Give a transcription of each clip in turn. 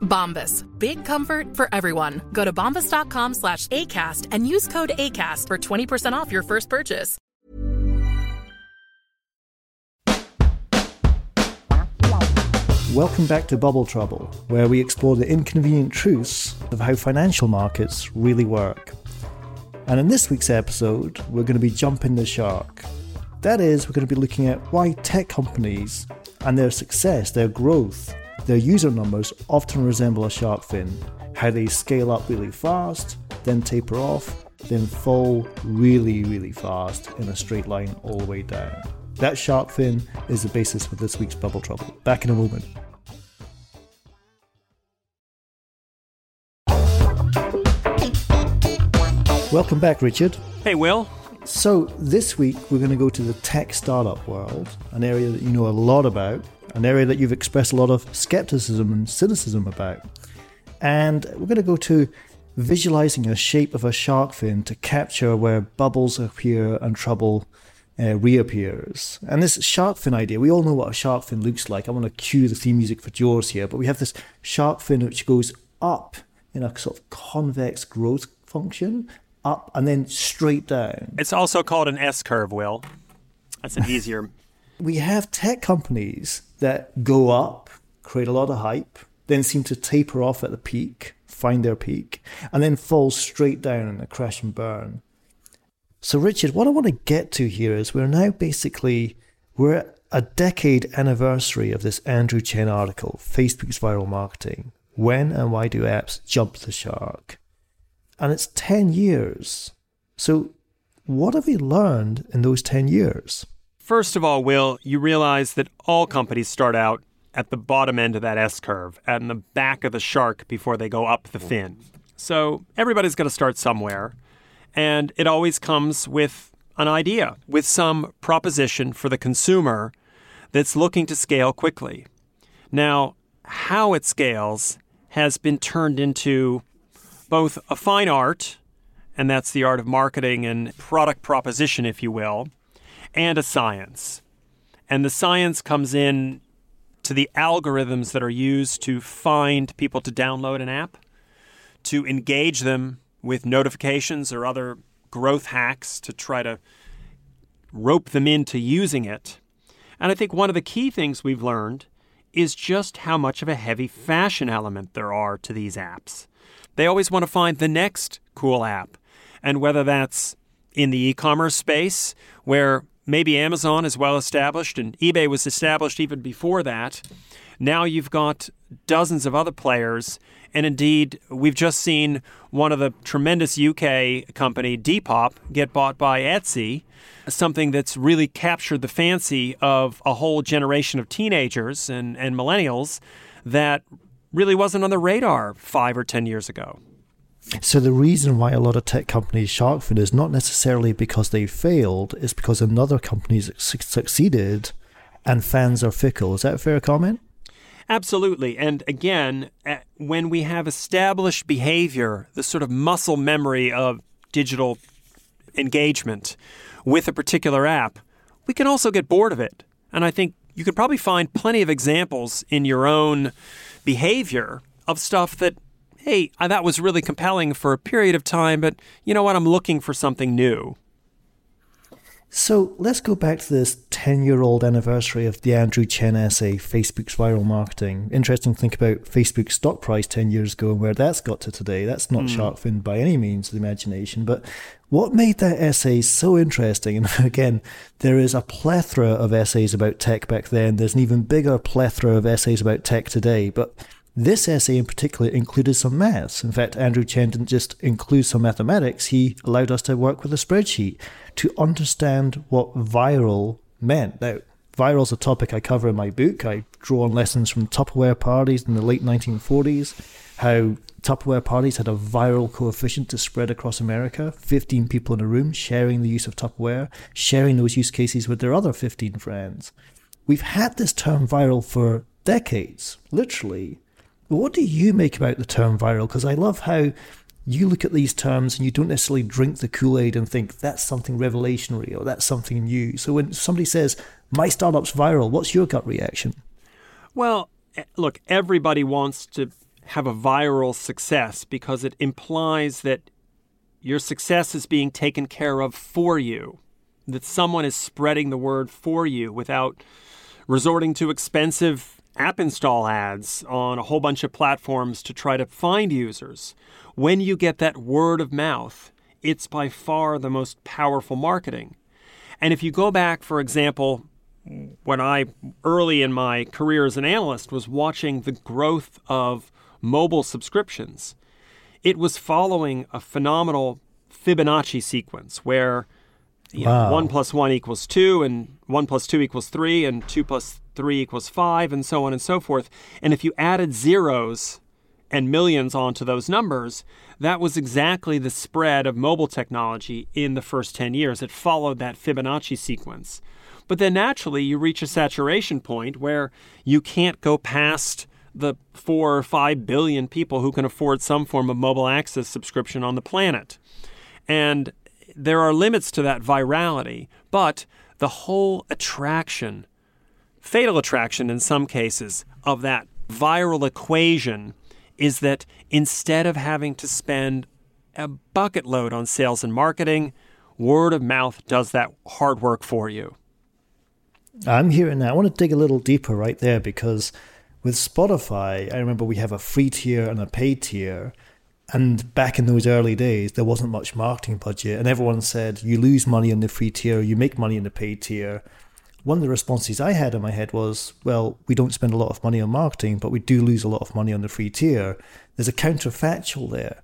Bombas. Big comfort for everyone. Go to bombas.com slash ACAST and use code ACAST for 20% off your first purchase. Welcome back to Bubble Trouble, where we explore the inconvenient truths of how financial markets really work. And in this week's episode, we're going to be jumping the shark. That is, we're going to be looking at why tech companies and their success, their growth, their user numbers often resemble a shark fin. How they scale up really fast, then taper off, then fall really, really fast in a straight line all the way down. That shark fin is the basis for this week's Bubble Trouble. Back in a moment. Welcome back, Richard. Hey, Will. So, this week we're going to go to the tech startup world, an area that you know a lot about, an area that you've expressed a lot of skepticism and cynicism about. And we're going to go to visualizing a shape of a shark fin to capture where bubbles appear and trouble uh, reappears. And this shark fin idea, we all know what a shark fin looks like. I want to cue the theme music for Jaws here, but we have this shark fin which goes up in a sort of convex growth function up and then straight down. It's also called an S curve, Will. That's an easier. We have tech companies that go up, create a lot of hype, then seem to taper off at the peak, find their peak, and then fall straight down in a crash and burn. So, Richard, what I want to get to here is we're now basically we're at a decade anniversary of this Andrew Chen article, Facebook's viral marketing. When and why do apps jump the shark? and it's 10 years. So, what have we learned in those 10 years? First of all, Will, you realize that all companies start out at the bottom end of that S curve, at the back of the shark before they go up the mm. fin. So, everybody's going to start somewhere. And it always comes with an idea, with some proposition for the consumer that's looking to scale quickly. Now, how it scales has been turned into both a fine art, and that's the art of marketing and product proposition, if you will, and a science. And the science comes in to the algorithms that are used to find people to download an app, to engage them with notifications or other growth hacks to try to rope them into using it. And I think one of the key things we've learned is just how much of a heavy fashion element there are to these apps. They always want to find the next cool app. And whether that's in the e commerce space, where maybe Amazon is well established and eBay was established even before that, now you've got dozens of other players. And indeed, we've just seen one of the tremendous UK company, Depop, get bought by Etsy, something that's really captured the fancy of a whole generation of teenagers and, and millennials that really wasn't on the radar five or 10 years ago. So the reason why a lot of tech companies shark fin is not necessarily because they failed, it's because another company succeeded and fans are fickle. Is that a fair comment? Absolutely. And again, eh, when we have established behavior, the sort of muscle memory of digital engagement with a particular app, we can also get bored of it. And I think you could probably find plenty of examples in your own behavior of stuff that, hey, that was really compelling for a period of time, but you know what? I'm looking for something new. So let's go back to this 10 year old anniversary of the Andrew Chen essay, Facebook's Viral Marketing. Interesting to think about Facebook's stock price 10 years ago and where that's got to today. That's not mm. shark fin by any means of the imagination. But what made that essay so interesting? And again, there is a plethora of essays about tech back then. There's an even bigger plethora of essays about tech today. But this essay in particular included some maths. In fact, Andrew Chen didn't just include some mathematics, he allowed us to work with a spreadsheet to understand what viral meant. Now, viral is a topic I cover in my book. I draw on lessons from Tupperware parties in the late 1940s, how Tupperware parties had a viral coefficient to spread across America 15 people in a room sharing the use of Tupperware, sharing those use cases with their other 15 friends. We've had this term viral for decades, literally. What do you make about the term viral? Because I love how you look at these terms and you don't necessarily drink the Kool Aid and think that's something revolutionary or that's something new. So when somebody says, my startup's viral, what's your gut reaction? Well, eh, look, everybody wants to have a viral success because it implies that your success is being taken care of for you, that someone is spreading the word for you without resorting to expensive app install ads on a whole bunch of platforms to try to find users. When you get that word of mouth, it's by far the most powerful marketing. And if you go back, for example, when I, early in my career as an analyst, was watching the growth of mobile subscriptions, it was following a phenomenal Fibonacci sequence where you wow. know, 1 plus 1 equals 2, and 1 plus 2 equals 3, and 2 plus 3 equals 5, and so on and so forth. And if you added zeros and millions onto those numbers, that was exactly the spread of mobile technology in the first 10 years. It followed that Fibonacci sequence. But then naturally, you reach a saturation point where you can't go past the four or five billion people who can afford some form of mobile access subscription on the planet. And there are limits to that virality, but the whole attraction, fatal attraction in some cases, of that viral equation is that instead of having to spend a bucket load on sales and marketing, word of mouth does that hard work for you. I'm hearing that. I want to dig a little deeper right there because with Spotify, I remember we have a free tier and a paid tier. And back in those early days, there wasn't much marketing budget, and everyone said, you lose money in the free tier, you make money in the paid tier. One of the responses I had in my head was, well, we don't spend a lot of money on marketing, but we do lose a lot of money on the free tier. There's a counterfactual there.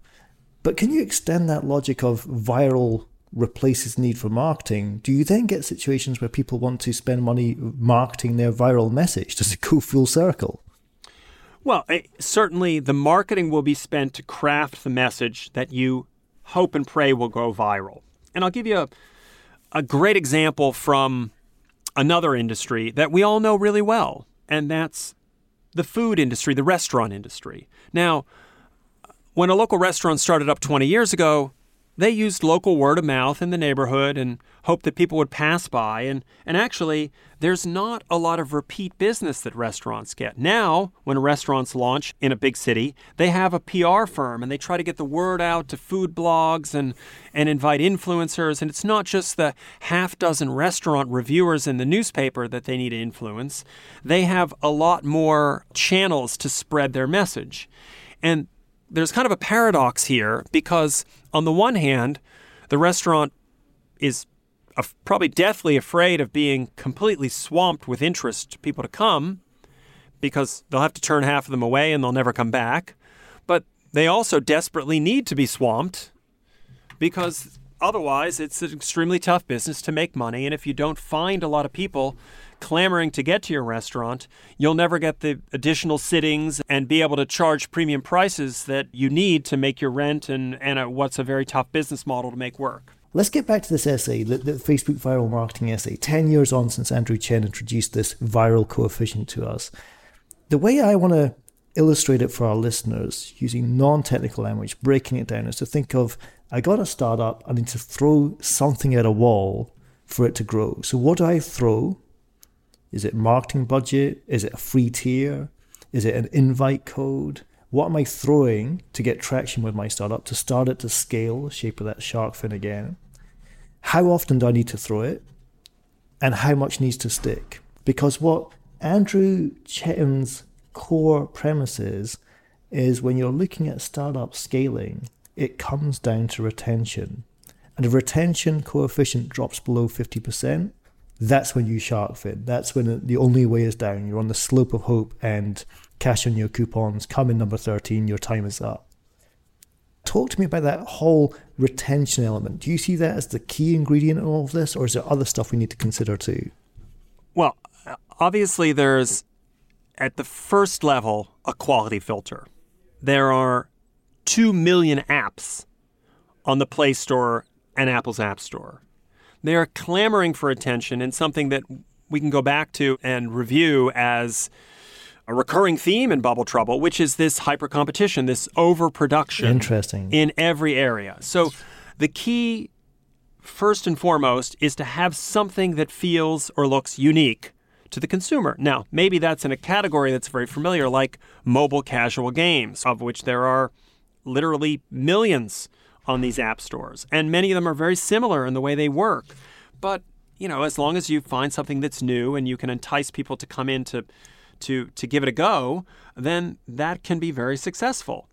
But can you extend that logic of viral replaces need for marketing? Do you then get situations where people want to spend money marketing their viral message? Does it go full circle? Well, eh, certainly the marketing will be spent to craft the message that you hope and pray will go viral. And I'll give you a, a great example from another industry that we all know really well, and that's the food industry, the restaurant industry. Now, when a local restaurant started up 20 years ago, they used local word of mouth in the neighborhood and hoped that people would pass by. And, and actually, there's not a lot of repeat business that restaurants get. Now, when restaurants launch in a big city, they have a PR firm and they try to get the word out to food blogs and, and invite influencers. And it's not just the half dozen restaurant reviewers in the newspaper that they need to influence, they have a lot more channels to spread their message. And there's kind of a paradox here because, on the one hand, the restaurant is probably deathly afraid of being completely swamped with interest people to come because they'll have to turn half of them away and they'll never come back. But they also desperately need to be swamped because otherwise it's an extremely tough business to make money. And if you don't find a lot of people clamoring to get to your restaurant, you'll never get the additional sittings and be able to charge premium prices that you need to make your rent and, and a, what's a very tough business model to make work. Let's get back to this essay, the, Facebook viral marketing essay, 10 years on since Andrew Chen introduced this viral coefficient to us. The way I want to illustrate it for our listeners using non technical language, breaking it down, is to think of I got a startup, I need to throw something at a wall for it to grow. So, what do I throw? Is it marketing budget? Is it a free tier? Is it an invite code? What am I throwing to get traction with my startup to start it to scale, shape of that shark fin again? How often do I need to throw it? and how much needs to stick. Because what Andrew Chen's core premise is, is when you're looking at startup scaling, it comes down to retention. And if retention coefficient drops below 50%, that's when you shark fin. That's when the only way is down. You're on the slope of hope and cash on your coupons. Come in number 13, your time is up. Talk to me about that whole retention element. Do you see that as the key ingredient in all of this, or is there other stuff we need to consider too? Well, obviously, there's at the first level a quality filter. There are 2 million apps on the Play Store and Apple's App Store. They are clamoring for attention and something that we can go back to and review as a recurring theme in Bubble Trouble, which is this hyper competition, this overproduction. Interesting. In every area. So the key, first and foremost, is to have something that feels or looks unique to the consumer. Now, maybe that's in a category that's very familiar, like mobile casual games, of which there are literally millions on these app stores. And many of them are very similar in the way they work. But, you know, as long as you find something that's new and you can entice people to come in to, to, to give it a go, then that can be very successful.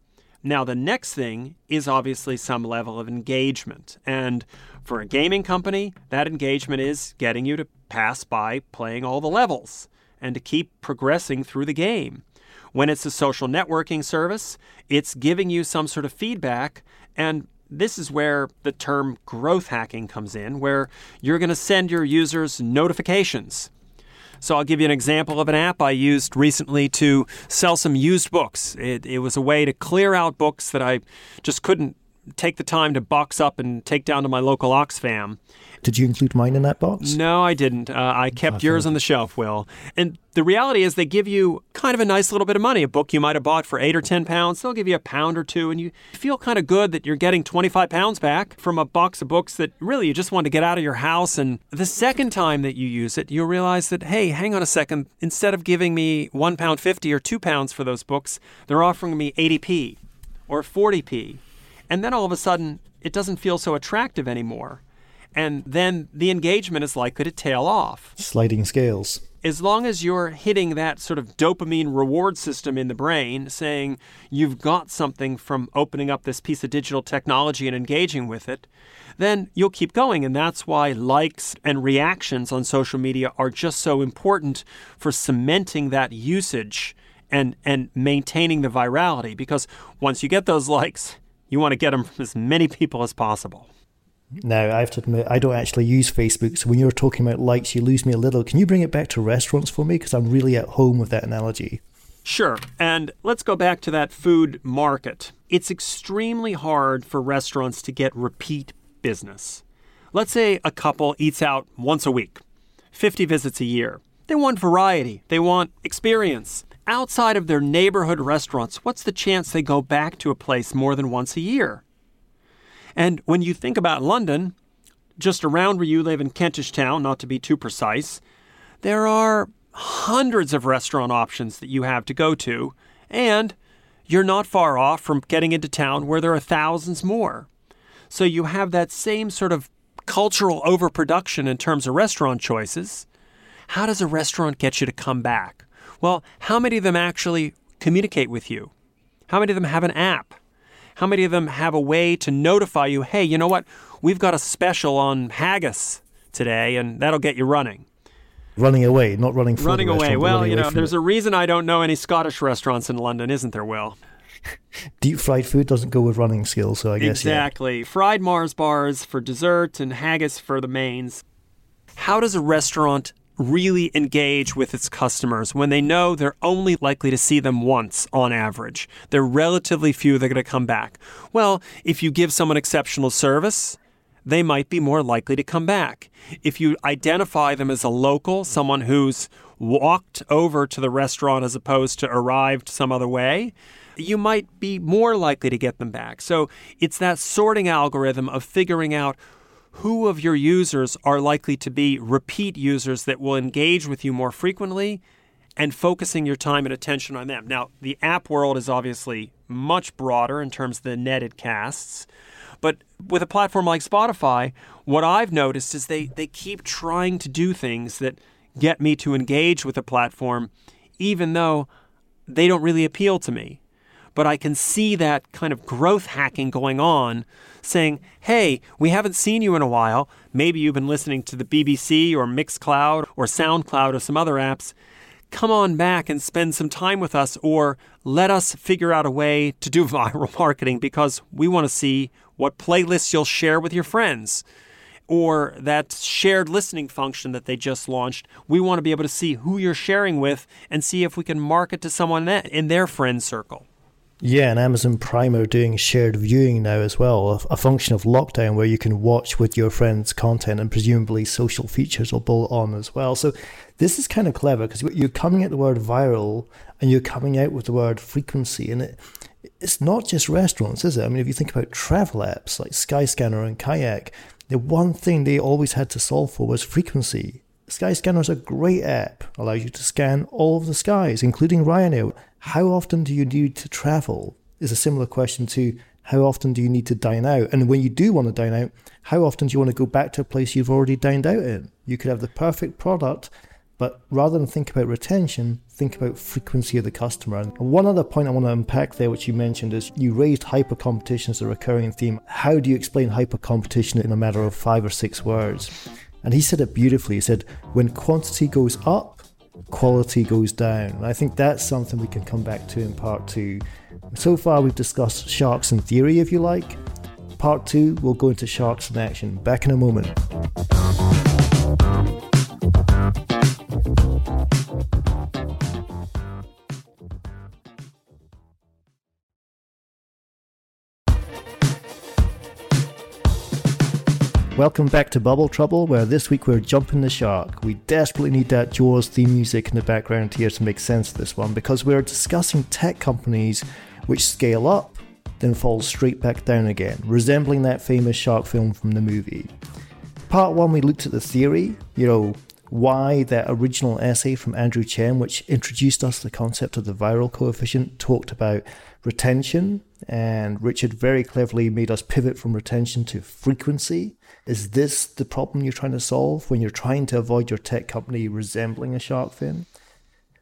Now, the next thing is obviously some level of engagement. And for a gaming company, that engagement is getting you to pass by playing all the levels and to keep progressing through the game. When it's a social networking service, it's giving you some sort of feedback and this is where the term growth hacking comes in, where you're going to send your users notifications. So I'll give you an example of an app I used recently to sell some used books. It, it was a way to clear out books that I just couldn't take the time to box up and take down to my local Oxfam. Did you include mine in that box? No, I didn't. Uh, I kept yours on the shelf, Will. And the reality is, they give you kind of a nice little bit of money. A book you might have bought for eight or 10 pounds, they'll give you a pound or two, and you feel kind of good that you're getting 25 pounds back from a box of books that really you just want to get out of your house. And the second time that you use it, you'll realize that, hey, hang on a second. Instead of giving me one pound 50 or two pounds for those books, they're offering me 80p or 40p. And then all of a sudden, it doesn't feel so attractive anymore and then the engagement is likely to tail off. Sliding scales. As long as you're hitting that sort of dopamine reward system in the brain, saying you've got something from opening up this piece of digital technology and engaging with it, then you'll keep going. And that's why likes and reactions on social media are just so important for cementing that usage and, and maintaining the virality. Because once you get those likes, you want to get them from as many people as possible. Now, I have to admit, I don't actually use Facebook. So when you're talking about likes, you lose me a little. Can you bring it back to restaurants for me? Because I'm really at home with that analogy. Sure. And let's go back to that food market. It's extremely hard for restaurants to get repeat business. Let's say a couple eats out once a week, 50 visits a year. They want variety, they want experience. Outside of their neighborhood restaurants, what's the chance they go back to a place more than once a year? And when you think about London, just around where you live in Kentish Town, not to be too precise, there are hundreds of restaurant options that you have to go to, and you're not far off from getting into town where there are thousands more. So you have that same sort of cultural overproduction in terms of restaurant choices. How does a restaurant get you to come back? Well, how many of them actually communicate with you? How many of them have an app? How many of them have a way to notify you, hey, you know what? We've got a special on haggis today, and that'll get you running. Running away, not running for Running away. Well, you know, there's it. a reason I don't know any Scottish restaurants in London, isn't there, Will? Deep fried food doesn't go with running skills, so I guess exactly. Yeah. Fried Mars bars for dessert and haggis for the mains. How does a restaurant really engage with its customers when they know they're only likely to see them once on average. They're relatively few that are going to come back. Well, if you give someone exceptional service, they might be more likely to come back. If you identify them as a local, someone who's walked over to the restaurant as opposed to arrived some other way, you might be more likely to get them back. So it's that sorting algorithm of figuring out who of your users are likely to be repeat users that will engage with you more frequently and focusing your time and attention on them. Now, the app world is obviously much broader in terms of the netted casts, But with a platform like Spotify, what I've noticed is they, they keep trying to do things that get me to engage with the platform, even though they don't really appeal to me. But I can see that kind of growth hacking going on, saying, hey, we haven't seen you in a while. Maybe you've been listening to the BBC or Mixcloud or SoundCloud or some other apps. Come on back and spend some time with us, or let us figure out a way to do viral marketing because we want to see what playlists you'll share with your friends or that shared listening function that they just launched. We want to be able to see who you're sharing with and see if we can market to someone in their friend circle. Yeah, and Amazon Prime are doing shared viewing now as well, a, function of lockdown where you can watch with your friends' content and presumably social features will bolt on as well. So this is kind of clever because you're coming at the word viral and you're coming out with the word frequency. And it, it's not just restaurants, is it? I mean, if you think about travel apps like Skyscanner and Kayak, the one thing they always had to solve for was frequency. Skyscanner is a great app, allows you to scan all of the skies, including Ryanair. How often do you need to travel? Is a similar question to how often do you need to dine out? And when you do want to dine out, how often do you want to go back to a place you've already dined out in? You could have the perfect product, but rather than think about retention, think about frequency of the customer. And one other point I want to unpack there, which you mentioned, is you raised hyper competition as a recurring theme. How do you explain hyper competition in a matter of five or six words? And he said it beautifully. He said, when quantity goes up, quality goes down. And I think that's something we can come back to in part two. So far, we've discussed sharks in theory, if you like. Part two, we'll go into sharks in action. Back in a moment. Welcome back to Bubble Trouble, where this week we're jumping the shark. We desperately need that Jaws theme music in the background here to make sense of this one, because we're discussing tech companies which scale up, then fall straight back down again, resembling that famous shark film from the movie. Part one, we looked at the theory, you know, why that original essay from Andrew Chen, which introduced us to the concept of the viral coefficient, talked about retention, and Richard very cleverly made us pivot from retention to frequency. Is this the problem you're trying to solve when you're trying to avoid your tech company resembling a shark fin?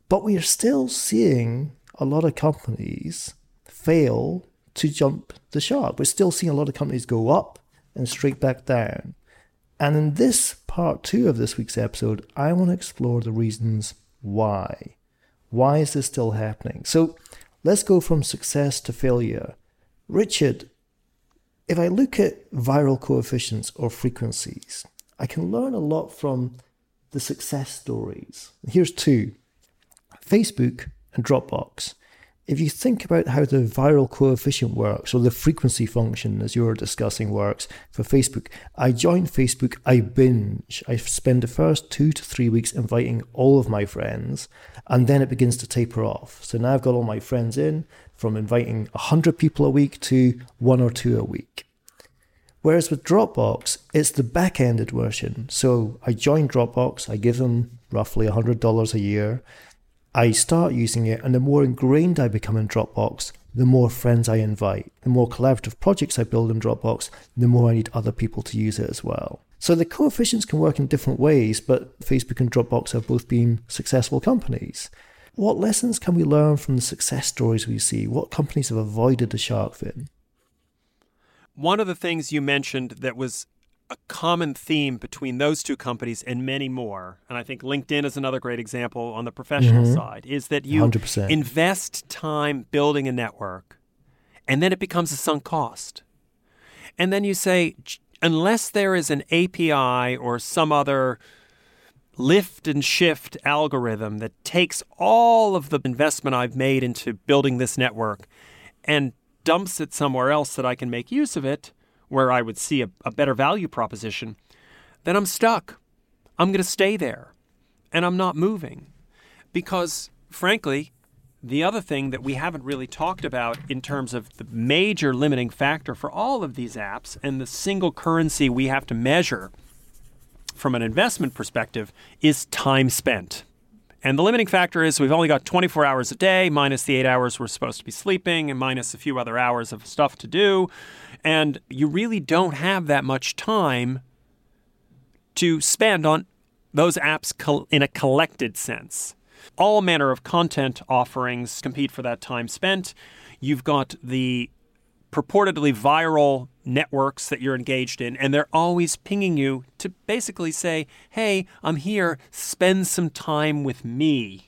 But we are still seeing a lot of companies fail to jump the shark. We're still seeing a lot of companies go up and straight back down. And in this part two of this week's episode, I want to explore the reasons why. Why is this still happening? So let's go from success to failure. Richard, if I look at viral coefficients or frequencies, I can learn a lot from the success stories. Here's two Facebook and Dropbox. If you think about how the viral coefficient works, or the frequency function, as you were discussing, works for Facebook, I join Facebook, I binge. I spend the first two to three weeks inviting all of my friends, and then it begins to taper off. So now I've got all my friends in, from inviting 100 people a week to one or two a week. Whereas with Dropbox, it's the back ended version. So I join Dropbox, I give them roughly $100 a year. I start using it, and the more ingrained I become in Dropbox, the more friends I invite. The more collaborative projects I build in Dropbox, the more I need other people to use it as well. So the coefficients can work in different ways, but Facebook and Dropbox have both been successful companies. What lessons can we learn from the success stories we see? What companies have avoided the shark fin? One of the things you mentioned that was a common theme between those two companies and many more, and I think LinkedIn is another great example on the professional mm-hmm. side, is that you 100%. invest time building a network and then it becomes a sunk cost. And then you say, unless there is an API or some other lift and shift algorithm that takes all of the investment I've made into building this network and dumps it somewhere else that I can make use of it, where I would see a, a better value proposition, then I'm stuck. I'm going to stay there and I'm not moving. Because, frankly, the other thing that we haven't really talked about in terms of the major limiting factor for all of these apps and the single currency we have to measure from an investment perspective is time spent. And the limiting factor is we've only got 24 hours a day, minus the eight hours we're supposed to be sleeping, and minus a few other hours of stuff to do. And you really don't have that much time to spend on those apps in a collected sense. All manner of content offerings compete for that time spent. You've got the purportedly viral networks that you're engaged in, and they're always pinging you to basically say, hey, I'm here, spend some time with me.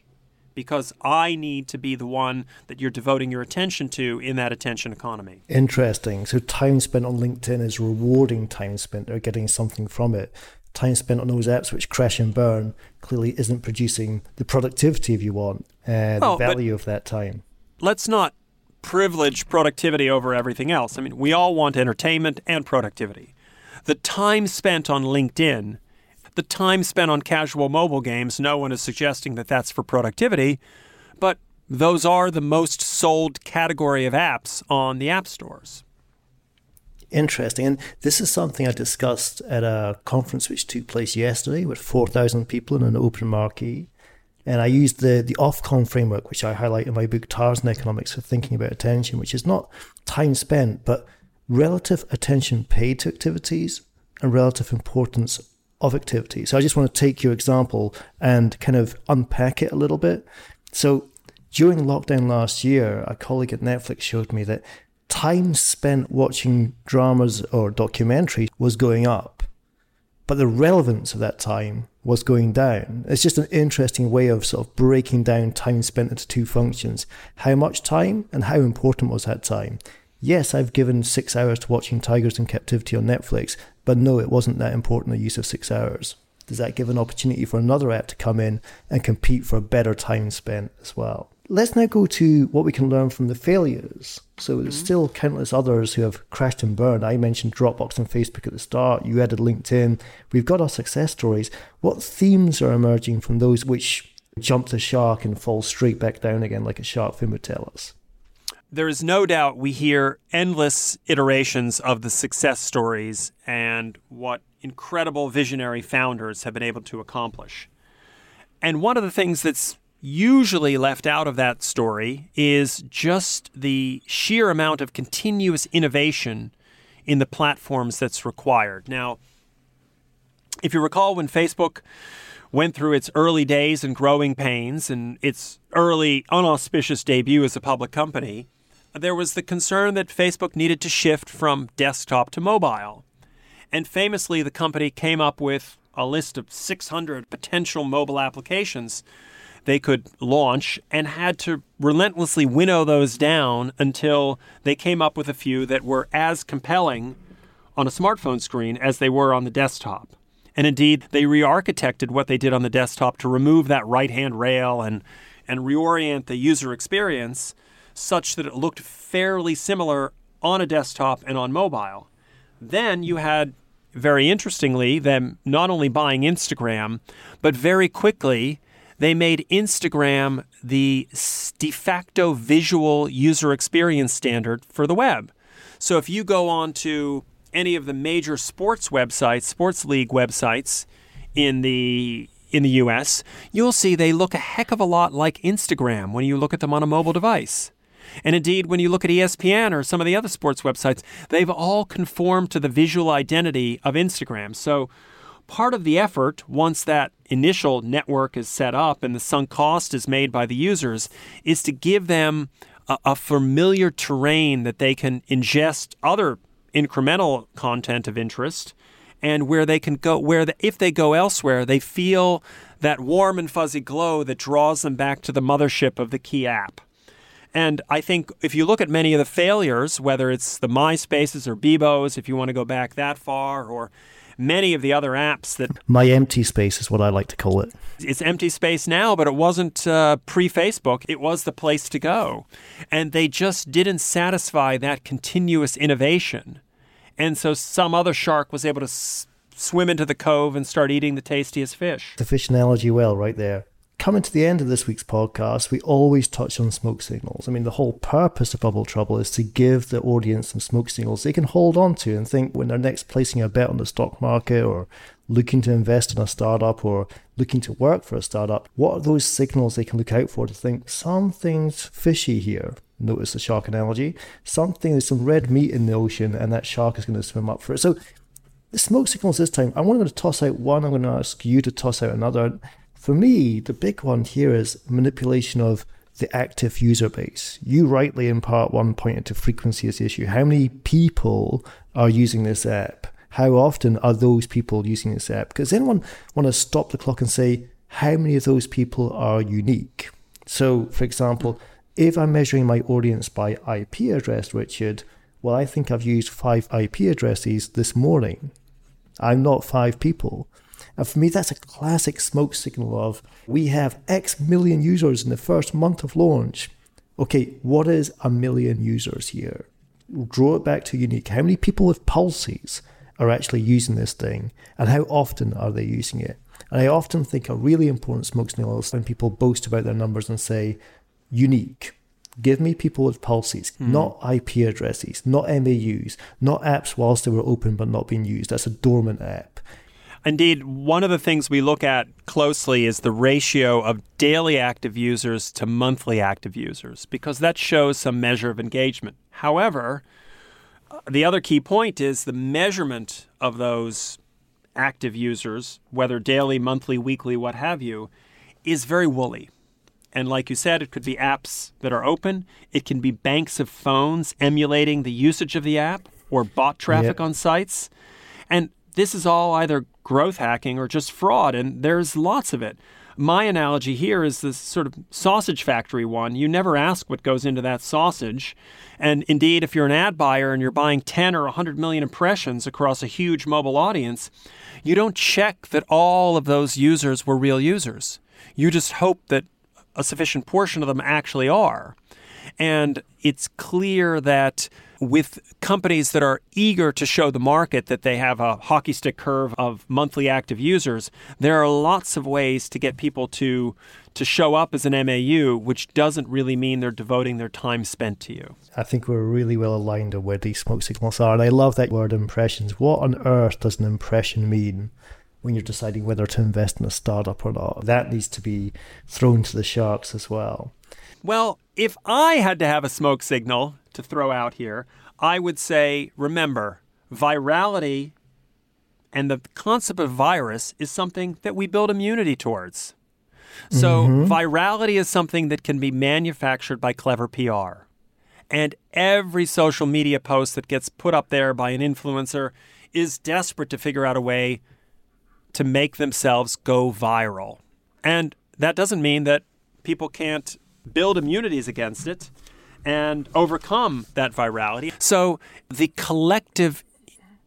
Because I need to be the one that you're devoting your attention to in that attention economy. Interesting. So, time spent on LinkedIn is rewarding time spent or getting something from it. Time spent on those apps which crash and burn clearly isn't producing the productivity if you want, uh, the value of that time. Let's not privilege productivity over everything else. I mean, we all want entertainment and productivity. The time spent on LinkedIn, the time spent on casual mobile games, no one is suggesting that that's for productivity, but those are the most sold category of apps on the app stores. Interesting. And this is something I discussed at a conference which took place yesterday with 4,000 people in an open marquee. And I used the, the Ofcom framework, which I highlight in my book, Tarzan Economics, for thinking about attention, which is not time spent, but relative attention paid to activities and relative importance of activity. So I just want to take your example and kind of unpack it a little bit. So during lockdown last year, a colleague at Netflix showed me that time spent watching dramas or documentaries was going up, but the relevance of that time was going down. It's just an interesting way of sort of breaking down time spent into two functions. How much time and how important was that time? Yes, I've given six hours to watching Tigers in Captivity on Netflix, but no, it wasn't that important, the use of six hours. Does that give an opportunity for another app to come in and compete for a better time spent as well? Let's now go to what we can learn from the failures. So there's mm-hmm. still countless others who have crashed and burned. I mentioned Dropbox and Facebook at the start. You added LinkedIn. We've got our success stories. What themes are emerging from those which jump the shark and fall straight back down again, like a shark fin would tell us? There is no doubt we hear endless iterations of the success stories and what incredible visionary founders have been able to accomplish. And one of the things that's usually left out of that story is just the sheer amount of continuous innovation in the platforms that's required. Now, if you recall when Facebook went through its early days and growing pains and its early unauspicious debut as a public company, there was the concern that Facebook needed to shift from desktop to mobile. And famously, the company came up with a list of 600 potential mobile applications they could launch and had to relentlessly winnow those down until they came up with a few that were as compelling on a smartphone screen as they were on the desktop. And indeed, they re architected what they did on the desktop to remove that right hand rail and, and reorient the user experience such that it looked fairly similar on a desktop and on mobile. Then you had, very interestingly, them not only buying Instagram, but very quickly they made Instagram the de facto visual user experience standard for the web. So if you go on to any of the major sports websites, sports league websites in the in the US, you'll see they look a heck of a lot like Instagram when you look at them on a mobile device. And indeed, when you look at ESPN or some of the other sports websites, they've all conformed to the visual identity of Instagram. So part of the effort, once that initial network is set up and the sunk cost is made by the users, is to give them a, a familiar terrain that they can ingest other incremental content of interest and where they can go where the, if they go elsewhere they feel that warm and fuzzy glow that draws them back to the mothership of the key app. And I think if you look at many of the failures, whether it's the MySpaces or Bebos, if you want to go back that far, or many of the other apps that my empty space is what I like to call it. It's empty space now, but it wasn't uh, pre Facebook. It was the place to go, and they just didn't satisfy that continuous innovation, and so some other shark was able to s- swim into the cove and start eating the tastiest fish. The fish analogy, well, right there. Coming to the end of this week's podcast, we always touch on smoke signals. I mean, the whole purpose of Bubble Trouble is to give the audience some smoke signals they can hold on to and think when they're next placing a bet on the stock market or looking to invest in a startup or looking to work for a startup, what are those signals they can look out for to think something's fishy here? Notice the shark analogy. Something, there's some red meat in the ocean, and that shark is going to swim up for it. So, the smoke signals this time, I'm going to toss out one, I'm going to ask you to toss out another. For me, the big one here is manipulation of the active user base. You rightly in part one pointed to frequency as the issue. How many people are using this app? How often are those people using this app? Because anyone want to stop the clock and say how many of those people are unique? So, for example, if I'm measuring my audience by IP address, Richard, well, I think I've used five IP addresses this morning. I'm not five people. And for me, that's a classic smoke signal of we have X million users in the first month of launch. Okay, what is a million users here? Draw it back to unique. How many people with pulses are actually using this thing and how often are they using it? And I often think a really important smoke signal is when people boast about their numbers and say, unique. Give me people with pulses, mm. not IP addresses, not MAUs, not apps whilst they were open but not being used. That's a dormant app. Indeed, one of the things we look at closely is the ratio of daily active users to monthly active users, because that shows some measure of engagement. However, the other key point is the measurement of those active users, whether daily, monthly, weekly, what have you, is very woolly. And like you said, it could be apps that are open. It can be banks of phones emulating the usage of the app or bot traffic yep. on sites. And this is all either growth hacking or just fraud, and there's lots of it. My analogy here is this sort of sausage factory one. You never ask what goes into that sausage. And indeed, if you're an ad buyer and you're buying 10 or 100 million impressions across a huge mobile audience, you don't check that all of those users were real users. You just hope that a sufficient portion of them actually are. And it's clear that with companies that are eager to show the market that they have a hockey stick curve of monthly active users, there are lots of ways to get people to to show up as an MAU, which doesn't really mean they're devoting their time spent to you. I think we're really well aligned on where these smoke signals are, and I love that word impressions. What on earth does an impression mean? when you're deciding whether to invest in a startup or not. That needs to be thrown to the sharks as well. Well, if I had to have a smoke signal to throw out here, I would say remember, virality and the concept of virus is something that we build immunity towards. So, mm-hmm. virality is something that can be manufactured by clever PR. And every social media post that gets put up there by an influencer is desperate to figure out a way to make themselves go viral. And that doesn't mean that people can't build immunities against it and overcome that virality. So the collective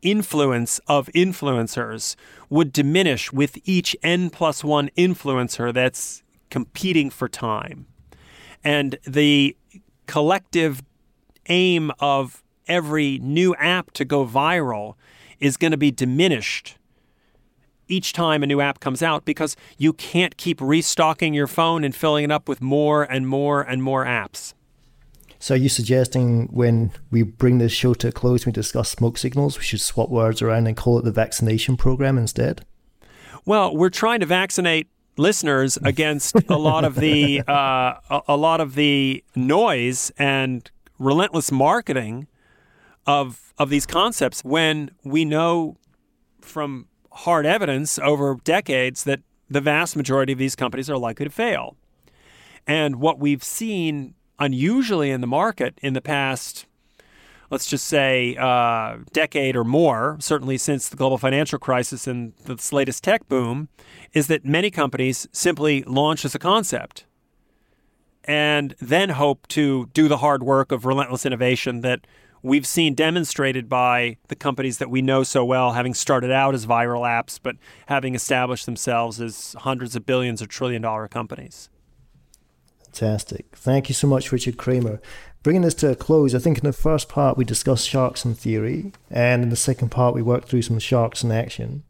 influence of influencers would diminish with each N plus one influencer that's competing for time. And the collective aim of every new app to go viral is going to be diminished each time a new app comes out because you can't keep restocking your phone and filling it up with more and more and more apps. So, are you suggesting when we bring this show to a close, we discuss smoke signals, we should swap words around and call it the vaccination program instead? Well, we're trying to vaccinate listeners against a lot of the uh, a lot of the noise and relentless marketing of of these concepts when we know from hard evidence over decades that the vast majority of these companies are likely to fail. And what we've seen unusually in the market in the past, let's just say, uh, decade or more, certainly since the global financial crisis and this latest tech boom, is that many companies simply launch as a concept and then hope to do the hard work of relentless innovation that we've seen demonstrated by the companies that we know so well, having started out as viral apps, but having established themselves as hundreds of billions or trillion dollar companies. Fantastic. Thank you so much, Richard Kramer. Bringing this to a close, I think in the first part we discussed sharks in theory, and in the second part we worked through some sharks in action.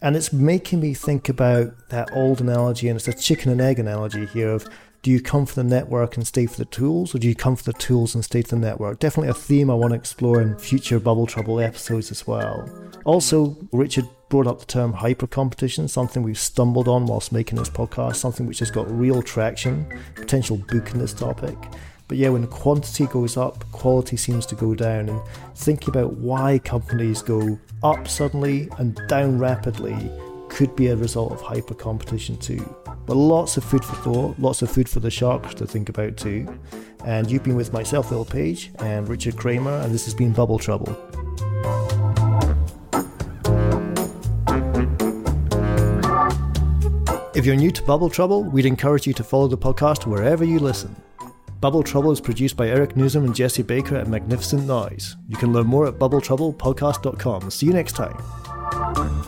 And it's making me think about that old analogy, and it's a chicken and egg analogy here of do you come for the network and stay for the tools, or do you come for the tools and stay for the network? Definitely a theme I want to explore in future Bubble Trouble episodes as well. Also, Richard brought up the term hyper competition, something we've stumbled on whilst making this podcast, something which has got real traction, potential book in this topic. But yeah, when quantity goes up, quality seems to go down. And thinking about why companies go up suddenly and down rapidly could be a result of hyper competition too. But lots of food for thought, lots of food for the sharks to think about too. And you've been with myself, Will Page, and Richard Kramer, and this has been Bubble Trouble. If you're new to Bubble Trouble, we'd encourage you to follow the podcast wherever you listen. Bubble Trouble is produced by Eric Newsom and Jesse Baker at Magnificent Noise. You can learn more at bubbletroublepodcast.com. See you next time.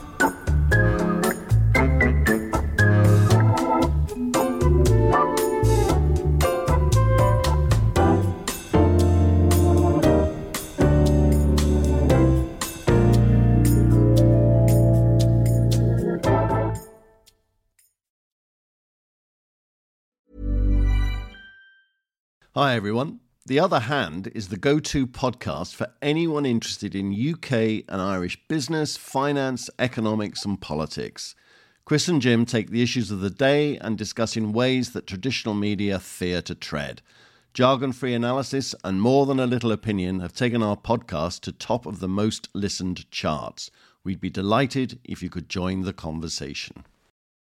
Hi, everyone. The Other Hand is the go to podcast for anyone interested in UK and Irish business, finance, economics, and politics. Chris and Jim take the issues of the day and discuss in ways that traditional media fear to tread. Jargon free analysis and more than a little opinion have taken our podcast to top of the most listened charts. We'd be delighted if you could join the conversation.